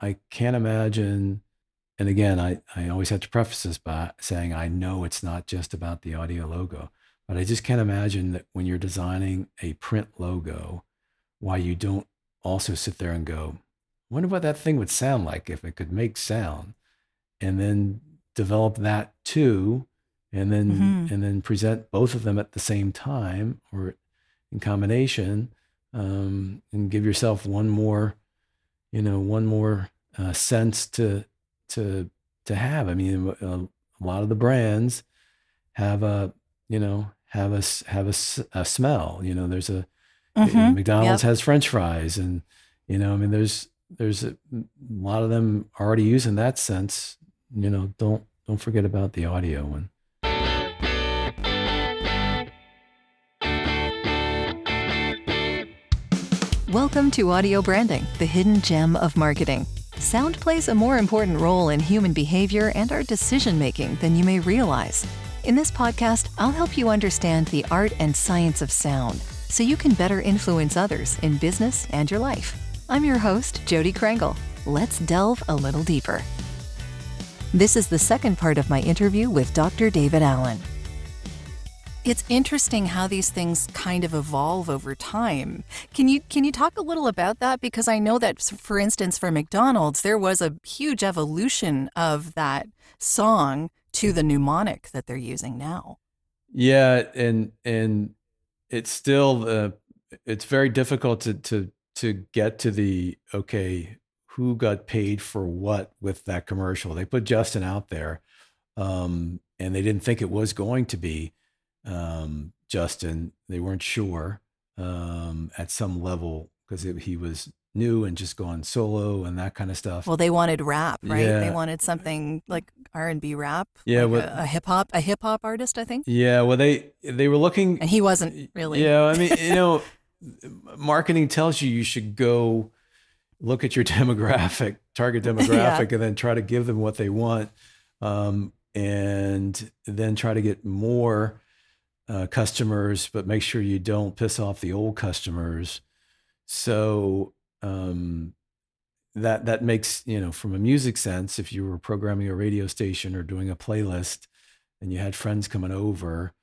I can't imagine. And again, I, I always have to preface this by saying I know it's not just about the audio logo, but I just can't imagine that when you're designing a print logo, why you don't also sit there and go, wonder what that thing would sound like if it could make sound, and then develop that too, and then Mm-hmm. and then present both of them at the same time or in combination, um, and give yourself one more, you know, one more uh, sense to to to have. I mean, a, a lot of the brands have a you know have a have a, a smell. You know, there's a Mhm. McDonald's Yep. has French fries, and you know, I mean, there's there's a, a lot of them already using that sense. You know, don't don't forget about the audio one. Welcome to Audio Branding, the hidden gem of marketing. Sound plays a more important role in human behavior and our decision making than you may realize. In this podcast, I'll help you understand the art and science of sound so you can better influence others in business and your life. I'm your host, Jodi Krangle. Let's delve a little deeper. This is the second part of my interview with Dr. David Allan. It's interesting how these things kind of evolve over time. Can you can you talk a little about that because I know that for instance for McDonald's there was a huge evolution of that song to the mnemonic that they're using now. Yeah, and and it's still uh, it's very difficult to to to get to the okay who got paid for what with that commercial. They put Justin out there, um, and they didn't think it was going to be um, Justin. They weren't sure um, at some level because he was new and just going solo and that kind of stuff. Well, they wanted rap, right? They wanted something like R&B rap, Yeah, like what- a, a hip hop a hip hop artist, I think. yeah, well, they they were looking And he wasn't really Yeah, I mean, you know, marketing tells you you should go look at your demographic, target demographic, and then try to give them what they want, um, and then try to get more uh, customers, but make sure you don't piss off the old customers. So um, that that makes you know, from a music sense, if you were programming a radio station or doing a playlist, and you had friends coming over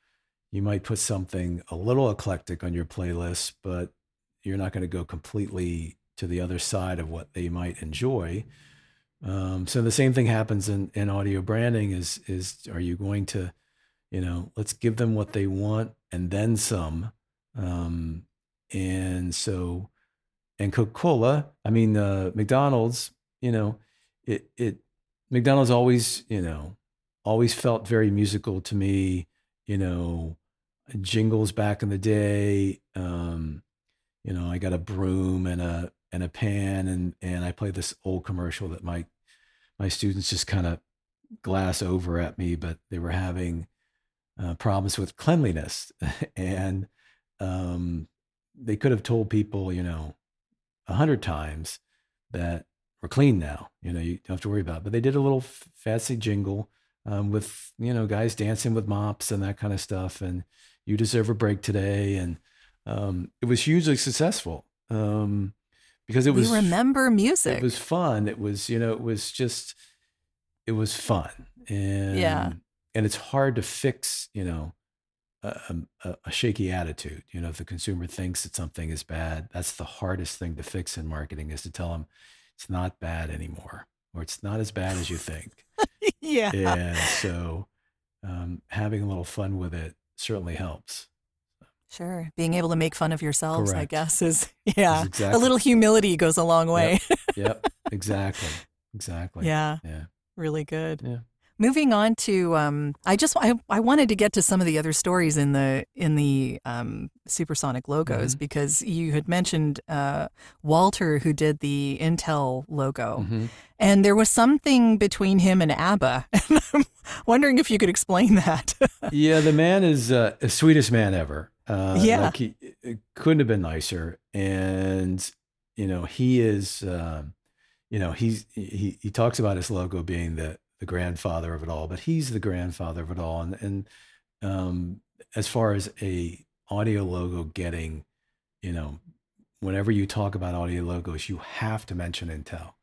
you might put something a little eclectic on your playlist, but you're not going to go completely to the other side of what they might enjoy. Um, so the same thing happens in, in audio branding is, is are you going to, you know, let's give them what they want and then some. Um, and so, and Coca-Cola, I mean, uh, McDonald's, you know, it, it, McDonald's always, you know, always felt very musical to me, you know, jingles back in the day. Um, you know, I got a broom and a and a pan and and I played this old commercial that my my students just kind of glass over at me, but they were having uh, problems with cleanliness, and um, they could have told people, you know, a hundred times that we're clean now. You know, you don't have to worry about. It. But they did a little f- fancy jingle um, with you know guys dancing with mops and that kind of stuff, and you deserve a break today, and um, it was hugely successful um, because it was we remember music. it was fun. It was, you know, it was just, it was fun. And, Yeah. And it's hard to fix, you know, a, a, a shaky attitude. You know, if the consumer thinks that something is bad, that's the hardest thing to fix in marketing is to tell them it's not bad anymore, or it's not as bad as you think. yeah. and so um, having a little fun with it certainly helps. Sure. Being able to make fun of yourselves, I guess, is yeah. exactly- A little humility goes a long way. Yep, exactly. Exactly. yeah. Yeah. Really good. Yeah. Moving on to, um, I just I, I wanted to get to some of the other stories in the in the um, supersonic logos Mhm. because you had mentioned uh, Walter who did the Intel logo, Mhm. and there was something between him and ABBA. And I'm wondering if you could explain that. yeah, the man is uh, the sweetest man ever. Uh, Yeah. like he couldn't have been nicer. And you know, he is, um, you know, he's he he talks about his logo being the the grandfather of it all, but he's the grandfather of it all. And and um, as far as a audio logo getting, you know, whenever you talk about audio logos, you have to mention Intel.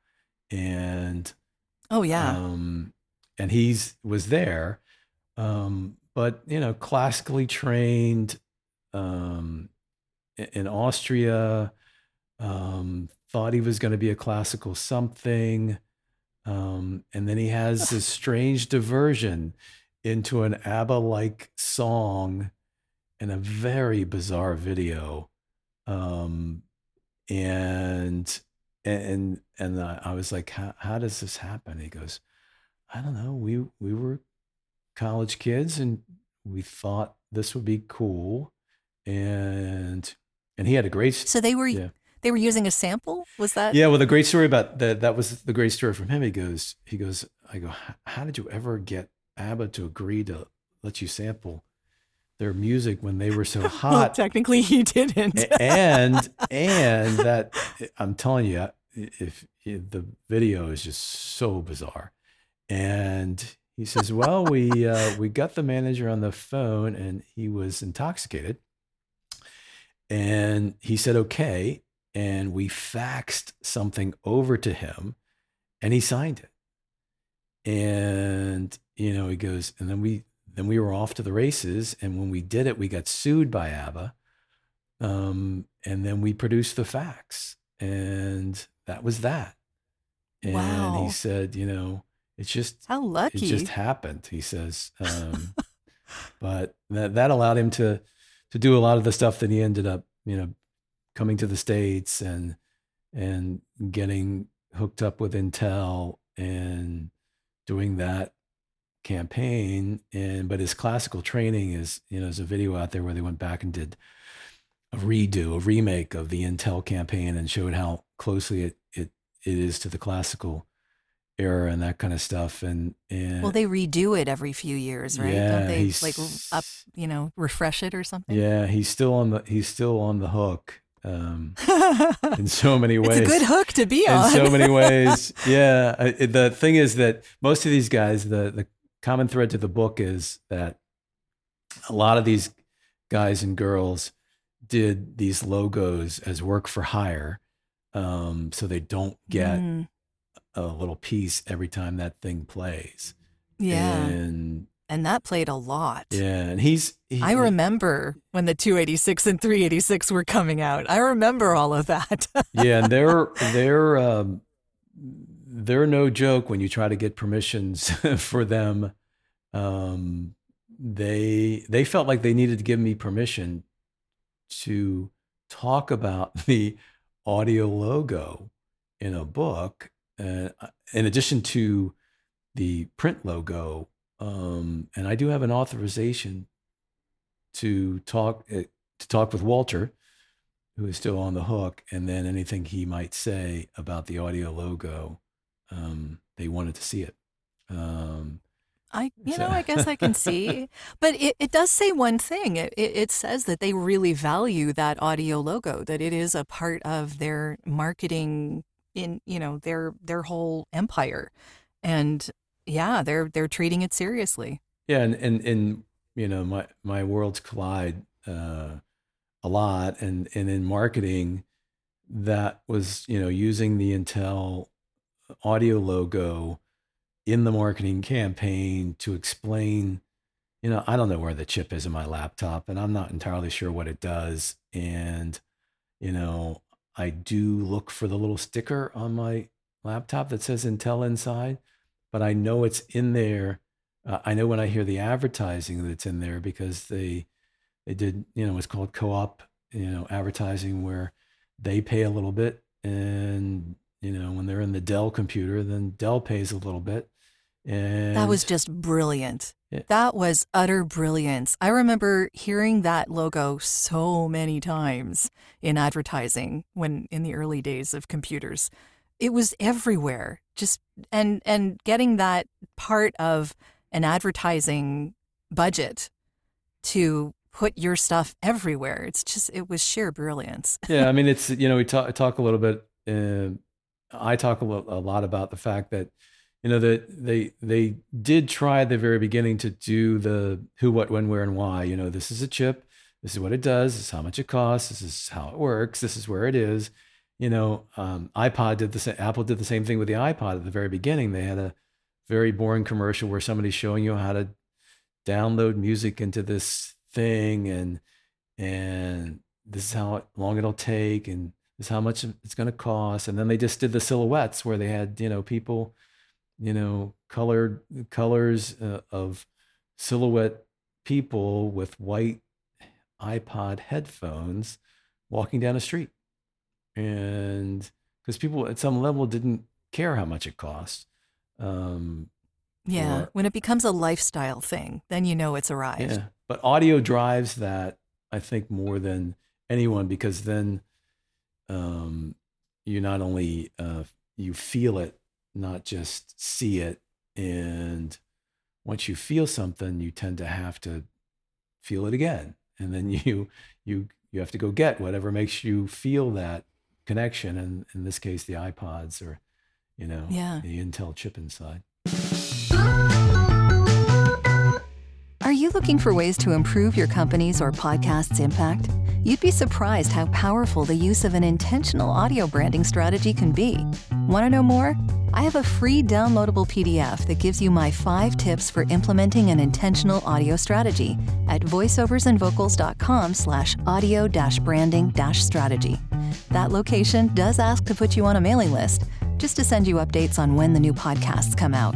and oh yeah, um, and he's was there, um, but you know, classically trained um, in Austria. Um, thought he was going to be a classical something. Um, and then he has this strange diversion into an ABBA like song in a very bizarre video. Um, and and and I was like, how, how does this happen? He goes, I don't know. We we were college kids and we thought this would be cool, and and he had a great. So they were yeah. They were using a sample. Was that? Yeah. Well, the great story about that that was the great story from him. He goes, he goes, I go, how did you ever get ABBA to agree to let you sample their music when they were so hot. well, technically, he didn't. and and that I'm telling you, if, if, the video is just so bizarre, and he says, "Well, we uh, we got the manager on the phone, and he was intoxicated." And he said, okay. And we faxed something over to him and he signed it. And, you know, he goes, and then we then we were off to the races. And when we did it, we got sued by ABBA. Um, and then we produced the fax. And that was that. And wow. he said, you know, it's just how lucky it just happened. He says, um, but that that allowed him to to do a lot of the stuff that he ended up, you know, coming to the states and and getting hooked up with Intel and doing that campaign. And but his classical training is you know there's a video out there where they went back and did a redo a remake of the intel campaign and showed how closely it it, it is to the classical era and that kind of stuff. And and well they redo it every few years right? Yeah, don't they like up you know refresh it or something? Yeah he's still on the he's still on the hook um, in so many ways. It's a good hook to be on. In so many ways, yeah. I, the thing is that most of these guys, the the common thread to the book is that a lot of these guys and girls did these logos as work for hire, um, so they don't get mm. a little piece every time that thing plays. Yeah, and and that played a lot. Yeah, and he's. He, I remember when the 286 and 386 were coming out. I remember all of that. yeah, and they're they're um, they're no joke when you try to get permissions for them. Um, they they felt like they needed to give me permission to talk about the audio logo in a book, uh, in addition to the print logo um, and I do have an authorization to talk uh, to talk with Walter, who is still on the hook, and then anything he might say about the audio logo, um, they wanted to see it. Um, I, you so. know, I guess I can see, but it, it does say one thing. It, it, it says that they really value that audio logo, that it is a part of their marketing in, you know, their their whole empire, and yeah, they're they're treating it seriously. Yeah, and and, and you know, my my worlds collide uh, a lot, and and in marketing, that was you know using the Intel audio logo in the marketing campaign to explain you know, I don't know where the chip is in my laptop and I'm not entirely sure what it does. And, you know, I do look for the little sticker on my laptop that says Intel inside but I know it's in there. Uh, I know when I hear the advertising that it's in there because they they did you know it's called co-op you know advertising where they pay a little bit and you know when they're in the Dell computer then Dell pays a little bit and that was just brilliant. Yeah. That was utter brilliance. I remember hearing that logo so many times in advertising when in the early days of computers it was everywhere just and and getting that part of an advertising budget to put your stuff everywhere it's just it was sheer brilliance. Yeah i mean it's you know we talk talk a little bit uh, i talk a, a lot about the fact that you know that they they did try at the very beginning to do the who what when where and why you know this is a chip this is what it does this is how much it costs this is how it works this is where it is you know, um, iPod did the same. Apple did the same thing with the iPod at the very beginning. They had a very boring commercial where somebody's showing you how to download music into this thing, and and this is how long it'll take, and this is how much it's going to cost. And then they just did the silhouettes where they had you know people, you know, colored colors uh, of silhouette people with white iPod headphones walking down a street and because people at some level didn't care how much it cost. Um, yeah, or, when it becomes a lifestyle thing, then you know it's arrived. Yeah, but audio drives that I think more than anyone because then um, you not only uh, you feel it, not just see it, and once you feel something, you tend to have to feel it again, and then you you you have to go get whatever makes you feel that connection, and in this case, the iPods or, you know, yeah. the Intel chip inside. Are you looking for ways to improve your company's or podcast's impact? You'd be surprised how powerful the use of an intentional audio branding strategy can be. Want to know more? I have a free downloadable PDF that gives you my five tips for implementing an intentional audio strategy at voiceoversandvocals.com slash audio branding strategy. That location does ask to put you on a mailing list, just to send you updates on when the new podcasts come out.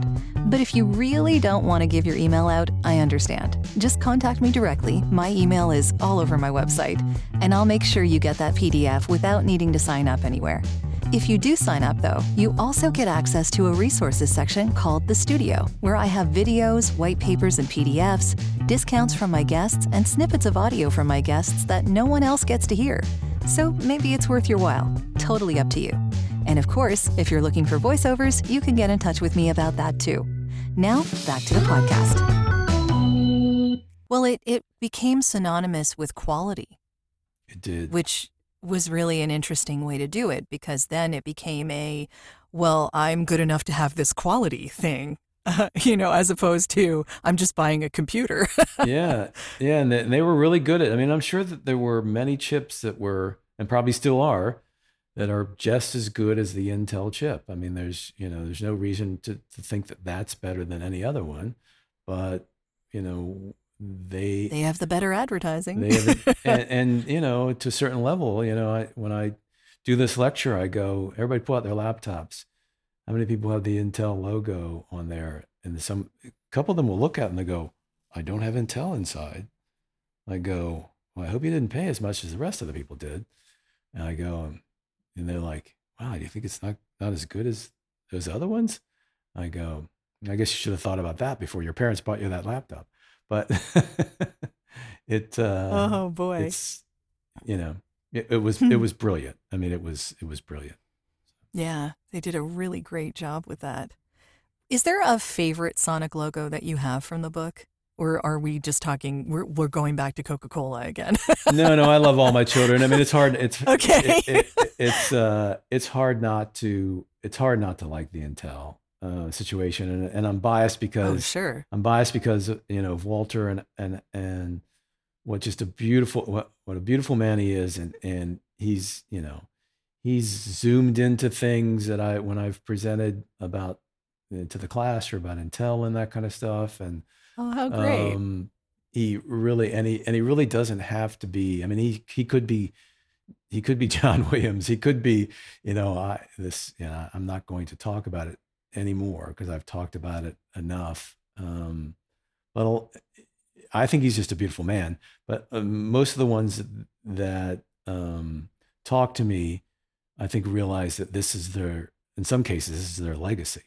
But if you really don't want to give your email out, I understand. Just contact me directly. My email is all over my website, and I'll make sure you get that PDF without needing to sign up anywhere. If you do sign up, though, you also get access to a resources section called The Studio, where I have videos, white papers, and PDFs, discounts from my guests, and snippets of audio from my guests that no one else gets to hear. So maybe it's worth your while. Totally up to you. And of course, if you're looking for voiceovers, you can get in touch with me about that too. Now, back to the podcast. Well, it, it became synonymous with quality. It did. Which was really an interesting way to do it because then it became a, well, I'm good enough to have this quality thing. Uh, you know, as opposed to I'm just buying a computer. yeah, yeah, and they, and they were really good at. I mean, I'm sure that there were many chips that were, and probably still are, that are just as good as the Intel chip. I mean, there's you know, there's no reason to to think that that's better than any other one, but you know, they they have the better advertising. They have, and, and, you know, to a certain level, you know, I, when I do this lecture, I go, everybody pull out their laptops. How many people have the Intel logo on there? And some a couple of them will look at it and they go, I don't have Intel inside. I go, well, I hope you didn't pay as much as the rest of the people did. And I go, and they're like, wow, do you think it's not not as good as those other ones? I go, I guess you should have thought about that before your parents bought you that laptop but it uh, oh boy it's you know it, it was it was brilliant i mean it was it was brilliant yeah they did a really great job with that. Is there a favorite sonic logo that you have from the book? Or are we just talking we're, we're going back to coca-cola again? No no i love all my children. I mean it's hard it's okay. it, it, it's uh it's hard not to it's hard not to like the intel uh, situation, and, and I'm biased oh, because oh, sure. I'm biased because you know of Walter and and and what just a beautiful what what a beautiful man he is, and and he's you know he's zoomed into things that I when I've presented about uh, to the class or about Intel and that kind of stuff, and oh how great. Um, he really and he and he really doesn't have to be. I mean, he he could be he could be John Williams. He could be, you know, I this, you know, I'm not going to talk about it anymore because I've talked about it enough. Um, but I think he's just a beautiful man. But uh, most of the ones that um, talk to me, I think realize that this is their, in some cases, this is their legacy.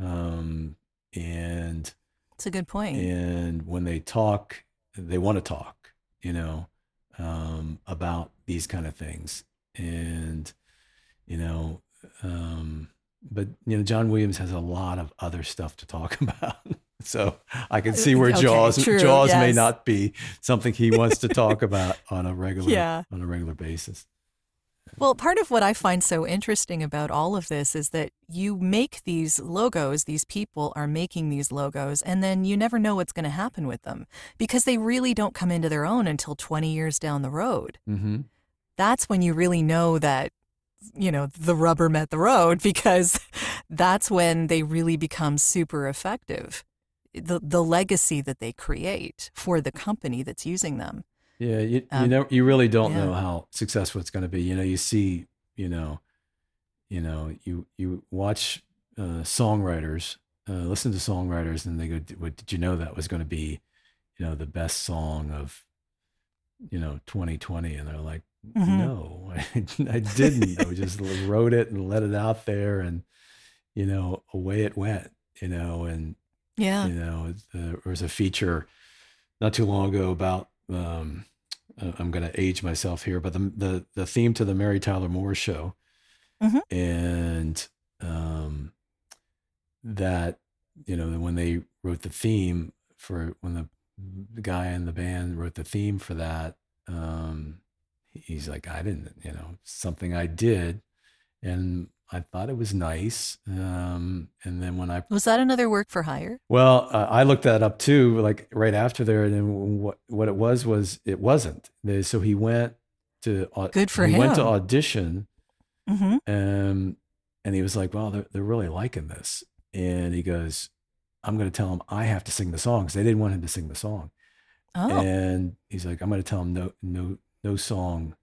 Um, and it's a good point. And when they talk, they want to talk, you know, um, about these kind of things. And, you know, um, but you know, John Williams has a lot of other stuff to talk about. so I can see where okay, Jaws true, Jaws yes. may not be something he wants to talk about on a regular yeah. on a regular basis. Well, part of what I find so interesting about all of this is that you make these logos, these people are making these logos, and then you never know what's going to happen with them because they really don't come into their own until 20 years down the road. Mm-hmm. That's when you really know that you know, the rubber met the road because that's when they really become super effective. The the legacy that they create for the company that's using them. Yeah, you um, you know you really don't yeah. know how successful it's going to be. You know, you see, you know, you know, you you watch uh, songwriters, uh, listen to songwriters, and they go, "What did you know that was going to be, you know, the best song of, you know, 2020?" And they're like, mm-hmm. "No, I, I didn't. I just wrote it and let it out there, and you know, away it went. You know, and yeah, you know, there was a feature not too long ago about." Um, uh, I'm going to age myself here, but the, the the theme to the Mary Tyler Moore show, mm-hmm. and um, that you know when they wrote the theme for when the, the guy in the band wrote the theme for that, um, he's like, I didn't, you know, something I did, and I thought it was nice. Um, and then when I was that another work for hire? Well, uh, I looked that up too, like right after there. And then what what it was was it wasn't. So he went to good for he him. Went to audition, mm-hmm. and and he was like, "Well, they're they're really liking this." And he goes, "I'm going to tell him I have to sing the song because they didn't want him to sing the song." Oh. And he's like, "I'm going to tell him no no no song,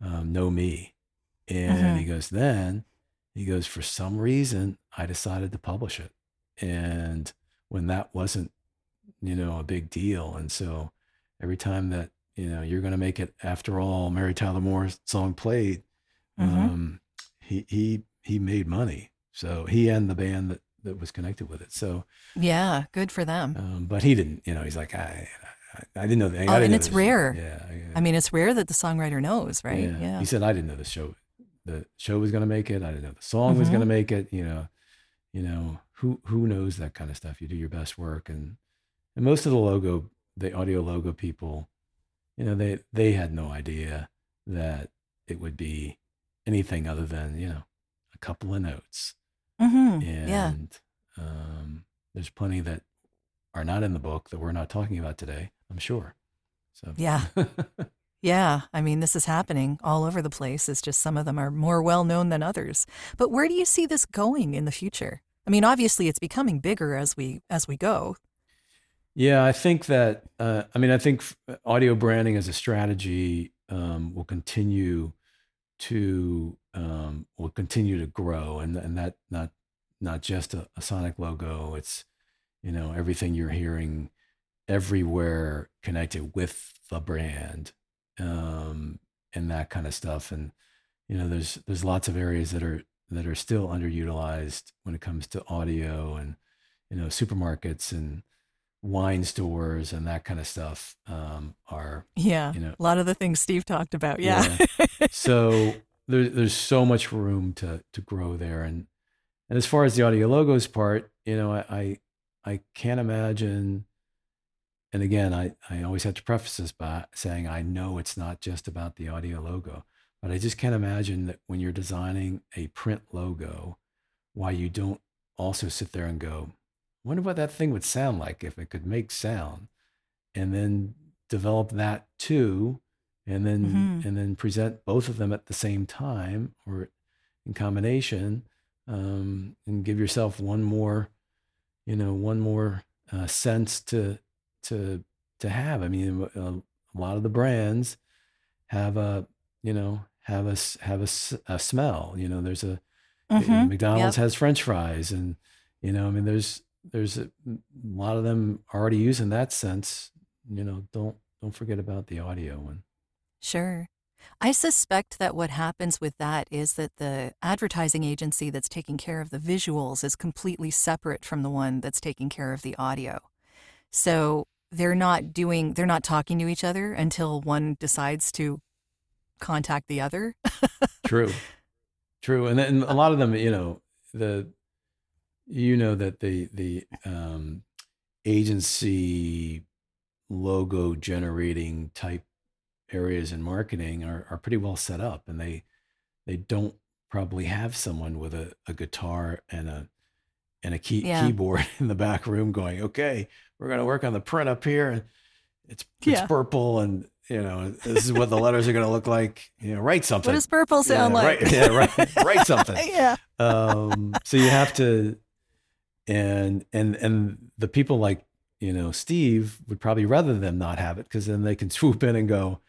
um, no me." And mm-hmm. he goes, then he goes, for some reason, I decided to publish it. And when that wasn't, you know, a big deal. And so every time that, you know, you're going to make it after all, Mary Tyler Moore's song played, mm-hmm. um, he, he, he made money. So he and the band that, that was connected with it. So yeah, good for them. Um, but he didn't, you know, he's like, I, I, I didn't know that. Oh, and it's rare. Yeah, yeah, I mean, it's rare that the songwriter knows, right? Yeah. yeah. He said, I didn't know the show the show was going to make it. I didn't know the song mm-hmm. was going to make it. You know, you know who who knows that kind of stuff. You do your best work, and and most of the logo, the audio logo people, you know, they they had no idea that it would be anything other than you know a couple of notes. Mm-hmm. And yeah. um, there's plenty that are not in the book that we're not talking about today. I'm sure. So yeah. Yeah, I mean, this is happening all over the place. It's just some of them are more well known than others. But where do you see this going in the future? I mean, obviously, it's becoming bigger as we as we go. Yeah, I think that. Uh, I mean, I think audio branding as a strategy um, will continue to um, will continue to grow, and and that not not just a, a sonic logo. It's you know everything you're hearing everywhere connected with the brand um, and that kind of stuff. And you know, there's there's lots of areas that are that are still underutilized when it comes to audio and you know supermarkets and wine stores and that kind of stuff um, are yeah you know a lot of the things Steve talked about yeah, yeah. so there's there's so much room to to grow there and and as far as the audio logos part you know I I, I can't imagine and again, I, I always have to preface this by saying I know it's not just about the audio logo, but I just can't imagine that when you're designing a print logo, why you don't also sit there and go, wonder what that thing would sound like if it could make sound, and then develop that too, and then mm-hmm. and then present both of them at the same time or in combination, um, and give yourself one more, you know, one more uh, sense to to to have. I mean, a, lot of the brands have a you know have a have a, a smell. You know, there's a mm-hmm. McDonald's yep. has French fries, and you know, I mean, there's there's a, a lot of them already using that sense. You know, don't don't forget about the audio one. Sure. I suspect that what happens with that is that the advertising agency that's taking care of the visuals is completely separate from the one that's taking care of the audio. So they're not doing they're not talking to each other until one decides to contact the other. True. True. And then a lot of them, you know, the you know that the the um agency logo generating type areas in marketing are, are pretty well set up and they they don't probably have someone with a, a guitar and a and a key, yeah. keyboard in the back room going, okay, we're going to work on the print up here. And it's, it's yeah. purple and, you know, this is what the letters are going to look like. You know, write something. What does purple sound yeah, like? Write, yeah, write, write something. yeah. Um, so you have to, and and and the people like you know Steve would probably rather them not have it because then they can swoop in and go,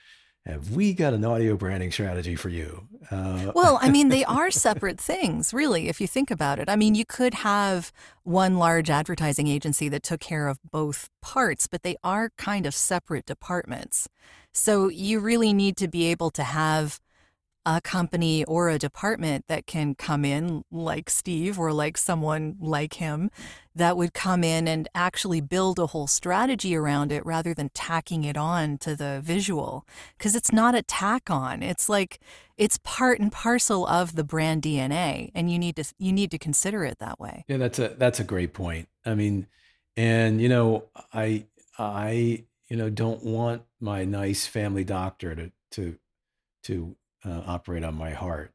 have we got an audio branding strategy for you? Uh, well, I mean, they are separate things, really, if you think about it. I mean, you could have one large advertising agency that took care of both parts, but they are kind of separate departments. So you really need to be able to have a company or a department that can come in like Steve or like someone like him that would come in and actually build a whole strategy around it rather than tacking it on to the visual because it's not a tack on it's like it's part and parcel of the brand DNA and you need to you need to consider it that way. Yeah, that's a that's a great point. I mean, and you know, I I you know don't want my nice family doctor to to to uh, operate on my heart.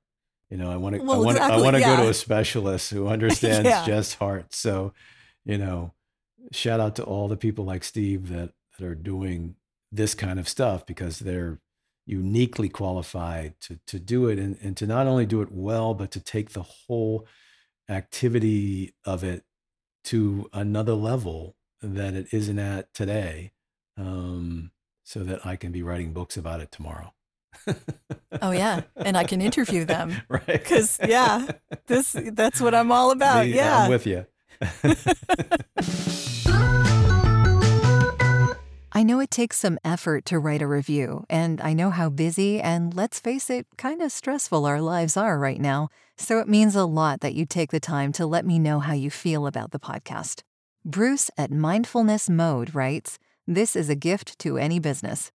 You know, I want to, well, I want, exactly, I want to yeah. go to a specialist who understands yeah. just heart. So, you know, shout out to all the people like Steve that that are doing this kind of stuff because they're uniquely qualified to to do it and, and to not only do it well, but to take the whole activity of it to another level that it isn't at today, um, so that I can be writing books about it tomorrow oh yeah, and I can interview them. right. Because yeah, this that's what I'm all about. Me, yeah, I'm with you. I know it takes some effort to write a review, and I know how busy and let's face it, kind of stressful our lives are right now. So it means a lot that you take the time to let me know how you feel about the podcast. Bruce at Mindfulness Mode writes, This is a gift to any business.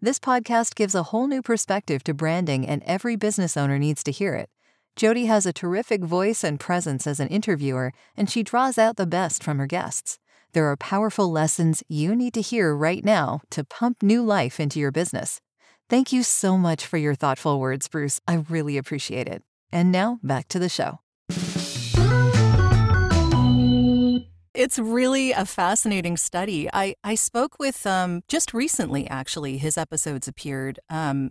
This podcast gives a whole new perspective to branding, and every business owner needs to hear it. Jodi has a terrific voice and presence as an interviewer, and she draws out the best from her guests. There are powerful lessons you need to hear right now to pump new life into your business. Thank you so much for your thoughtful words, Bruce. I really appreciate it. And now, back to the show. It's really a fascinating study. I, I spoke with, um, just recently, actually, his episodes appeared, um,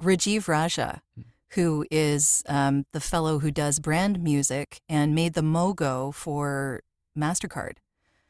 Rajiv Raja, hmm. who is um, the fellow who does brand music and made the Mogo for MasterCard.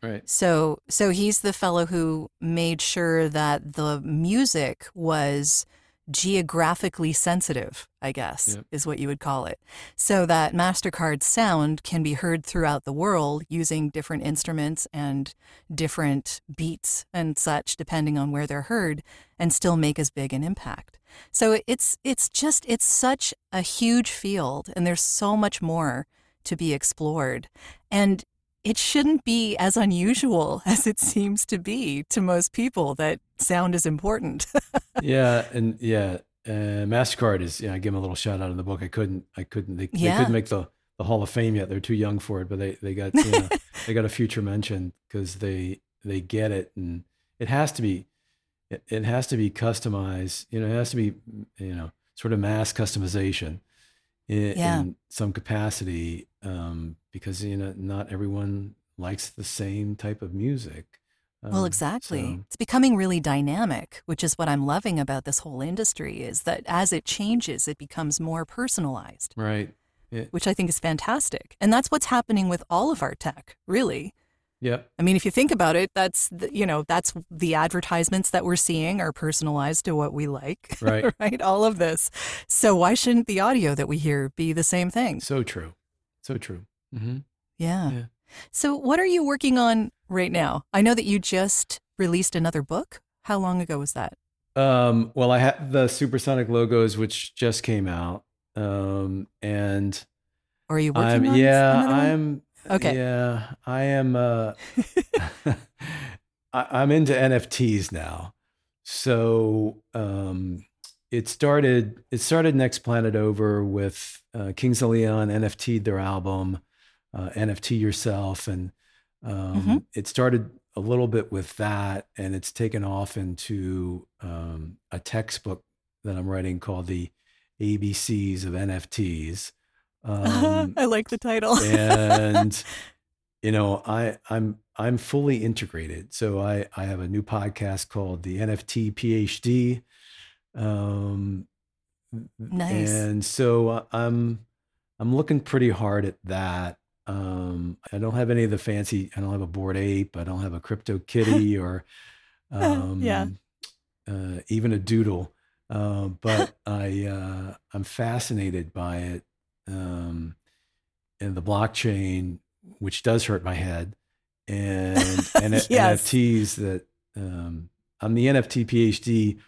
Right. So, so he's the fellow who made sure that the music was geographically sensitive, I guess, yep. is what you would call it. So that MasterCard sound can be heard throughout the world using different instruments and different beats and such, depending on where they're heard, and still make as big an impact. So it's it's just it's such a huge field and there's so much more to be explored. And it shouldn't be as unusual as it seems to be to most people that sound is important. yeah, and yeah, uh, Mastercard is. Yeah, I give them a little shout out in the book. I couldn't. I couldn't. They, yeah. they couldn't make the the Hall of Fame yet. They're too young for it, but they they got you know, they got a future mention because they they get it, and it has to be it, it has to be customized. You know, it has to be you know sort of mass customization in, yeah. in some capacity um, because you know not everyone likes the same type of music. Um, well, exactly. So. It's becoming really dynamic, which is what I'm loving about this whole industry is that as it changes, it becomes more personalized. Right. Yeah. Which I think is fantastic. And that's what's happening with all of our tech, really. Yep. I mean, if you think about it, that's the, you know that's the advertisements that we're seeing are personalized to what we like. Right. right. All of this. So why shouldn't the audio that we hear be the same thing? So true. So true. Mm-hmm. Yeah. yeah. So what are you working on right now? I know that you just released another book. How long ago was that? Um, well, I had the Supersonic logos, which just came out, um, and. Or are you working I'm, on? Yeah, I'm Okay. Yeah, I am. Uh, I, am into NFTs now, so um, it started. It started next planet over with uh, Kings of Leon NFT'd their album, uh, NFT yourself, and um, mm-hmm. it started a little bit with that, and it's taken off into um, a textbook that I'm writing called the ABCs of NFTs. Um, I like the title. and you know, I I'm I'm fully integrated. So I I have a new podcast called the NFT PhD. Um, nice. And so I'm I'm looking pretty hard at that. Um, I don't have any of the fancy. I don't have a Bored Ape. I don't have a crypto kitty or um, yeah. uh, even a doodle. Uh, but I uh, I'm fascinated by it um, and the blockchain, which does hurt my head, and, and yes. NFTs that um, I'm the NFT PhD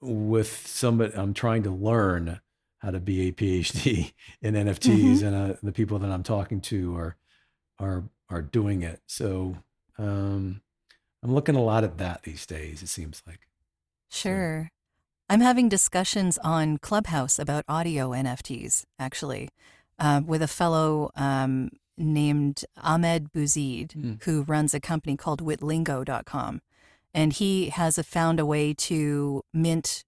with somebody. I'm trying to learn how to be a PhD in NFTs, mm-hmm. and uh, the people that I'm talking to are are are doing it. So um, I'm looking a lot at that these days. It seems like. Sure. I'm having discussions on Clubhouse about audio NFTs, actually, uh, with a fellow um, named Ahmed Bouzid, mm. who runs a company called witlingo.com. And he has a, found a way to mint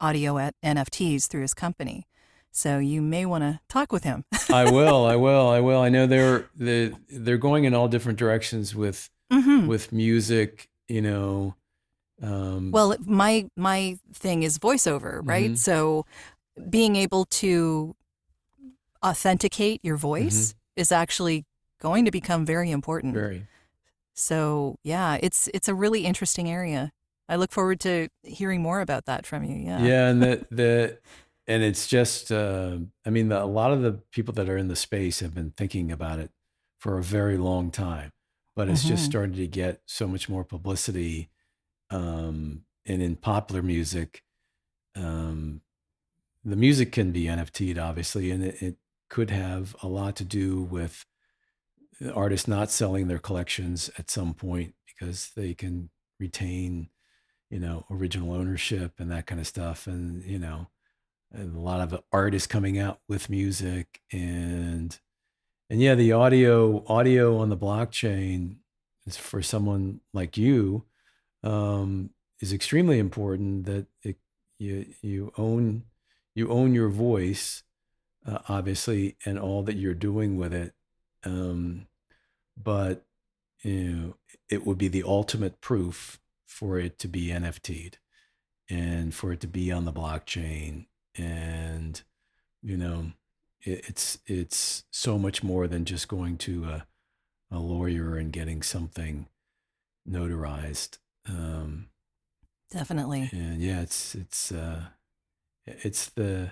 audio at NFTs through his company. So you may want to talk with him. I will. I will. I will. I know they're they're, they're going in all different directions with mm-hmm. with music. You know, um, well, my my thing is voiceover, right? Mm-hmm. So being able to authenticate your voice mm-hmm. is actually going to become very important. Very. So yeah, it's it's a really interesting area. I look forward to hearing more about that from you. Yeah. Yeah, and the the and it's just uh, I mean the, a lot of the people that are in the space have been thinking about it for a very long time, but it's mm-hmm. just starting to get so much more publicity um, and in popular music, um, the music can be NFT'd, obviously, and it, it, could have a lot to do with artists not selling their collections at some point because they can retain, you know, original ownership and that kind of stuff. And, you know, a lot of artists coming out with music and, and yeah, the audio, audio on the blockchain is for someone like you um, is extremely important. That it, you you own you own your voice, uh, obviously, and all that you're doing with it. Um, but you know, it would be the ultimate proof for it to be NFT'd and for it to be on the blockchain. And you know, it, it's it's so much more than just going to a, a lawyer and getting something notarized. Um, Definitely. And yeah, it's it's uh, it's the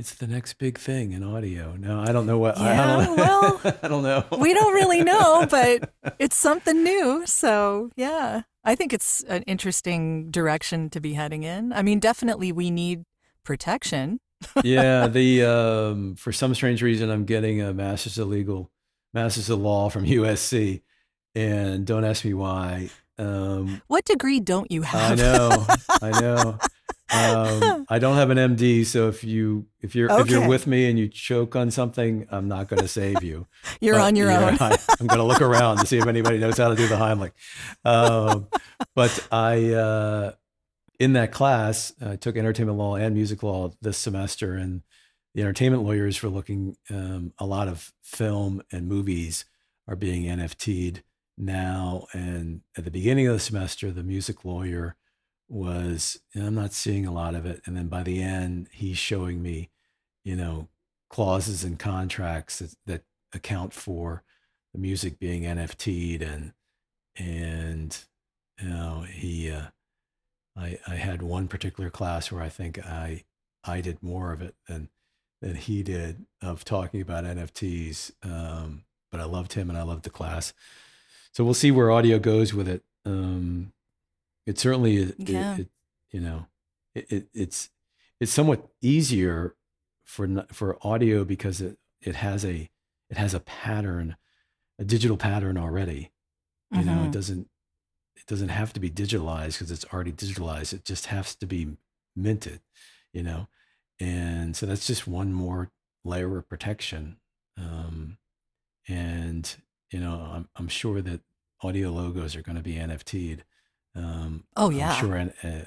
it's the next big thing in audio. No, I don't know what. Yeah, I, don't well, I don't know. we don't really know, but it's something new. So yeah, I think it's an interesting direction to be heading in. I mean, definitely we need protection. yeah, the um, for some strange reason, I'm getting a master's of legal, master's of law from USC, and don't ask me why. Um, what degree don't you have? I know, I know. Um, I don't have an MD, so if you if you're okay. if you're with me and you choke on something, I'm not going to save you. you're but, on your own. I, am going to look around to see if anybody knows how to do the Heimlich. Um, but I, uh, in that class, I took entertainment law and music law this semester, and the entertainment lawyers were looking. Um, a lot of film and movies are being NFT'd now. And at the beginning of the semester, the music lawyer was, I'm not seeing a lot of it. And then by the end, he's showing me, you know, clauses and contracts that, that account for the music being NFT'd and, and, you know, he, uh, I, I had one particular class where I think I, I did more of it than, than he did of talking about NFTs. Um, but I loved him and I loved the class so we'll see where audio goes with it. Um, it certainly, yeah. it, it, you know, it, it's it's somewhat easier for for audio because it it has a it has a pattern, a digital pattern already. You mm-hmm. know, it mm-hmm. doesn't it doesn't have to be digitalized because it's already digitalized. It just has to be minted. You know, and so that's just one more layer of protection. Um, and you know, I'm, I'm sure that audio logos are going to be NFT'd. Um, oh yeah, I'm sure. Uh,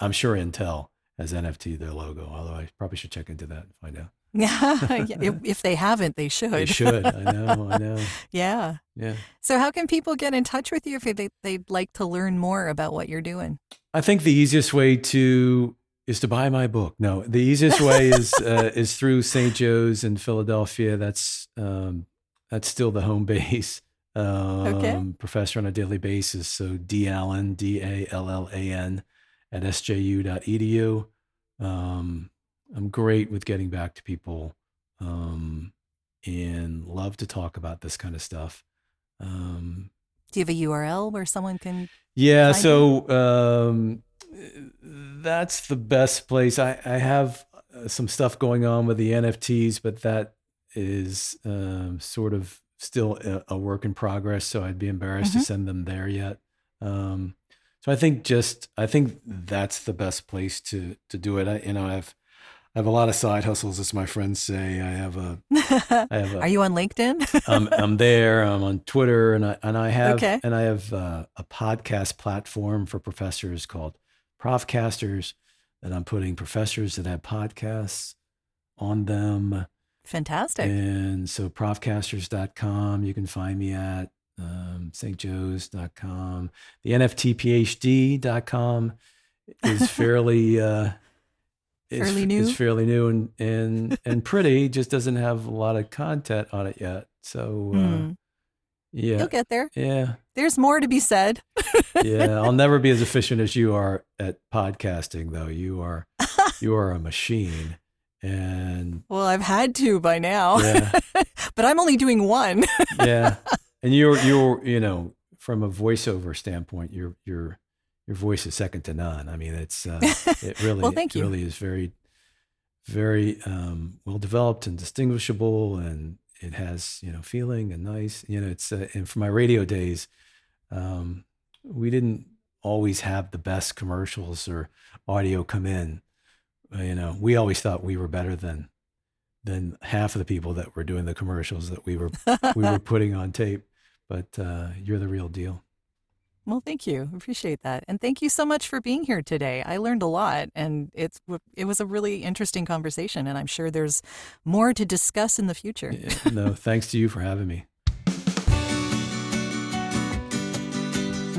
I'm sure Intel has NFT their logo. Although I probably should check into that and find out. Yeah, if, if, they haven't, they should. They should. I know. I know. yeah. Yeah. So, how can people get in touch with you if they, they'd like to learn more about what you're doing? I think the easiest way to is to buy my book. No, the easiest way is uh, is through St. Joe's in Philadelphia. That's um, that's still the home base. Um, okay. Professor on a daily basis. So D Allan D A L L A N at sju.edu. Um, I'm great with getting back to people um, and love to talk about this kind of stuff. Um, Do you have a URL where someone can? Yeah, so um, that's the best place. I, I have uh, some stuff going on with the NFTs, but that is um, sort of still a, a, work in progress. So I'd be embarrassed mm-hmm. to send them there yet. Um, so I think just I think that's the best place to to do it. I you know I've I have a lot of side hustles, as my friends say. I have a. I have a Are you on LinkedIn? I'm, I'm there. I'm on Twitter, and I and I have okay. and I have uh, a podcast platform for professors called Profcasters that I'm putting professors that have podcasts on them. Fantastic. And so profcasters.com, you can find me at um, stjoes.com. The NFTPhD.com is fairly. Uh, fairly new. It's fairly new and and and pretty. Just doesn't have a lot of content on it yet. So uh, mm. yeah, you'll get there. Yeah, there's more to be said. yeah, I'll never be as efficient as you are at podcasting, though. You are you are a machine. And well, I've had to by now. Yeah. but I'm only doing one. yeah. And you're you're you know, from a voiceover standpoint, you're you're your voice is second to none. I mean, it's uh, it really well, thank it really is very very um, well developed and distinguishable, and it has you know feeling and nice. You know, it's uh, and for my radio days, um, we didn't always have the best commercials or audio come in. Uh, you know, we always thought we were better than than half of the people that were doing the commercials that we were we were putting on tape. But uh, you're the real deal. Well, thank you. Appreciate that. And thank you so much for being here today. I learned a lot and it's it was a really interesting conversation and I'm sure there's more to discuss in the future. no, thanks to you for having me.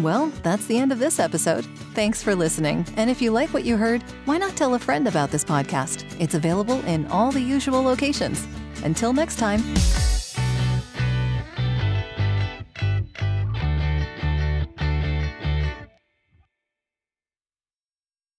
Well, that's the end of this episode. Thanks for listening. And if you like what you heard, why not tell a friend about this podcast? It's available in all the usual locations. Until next time.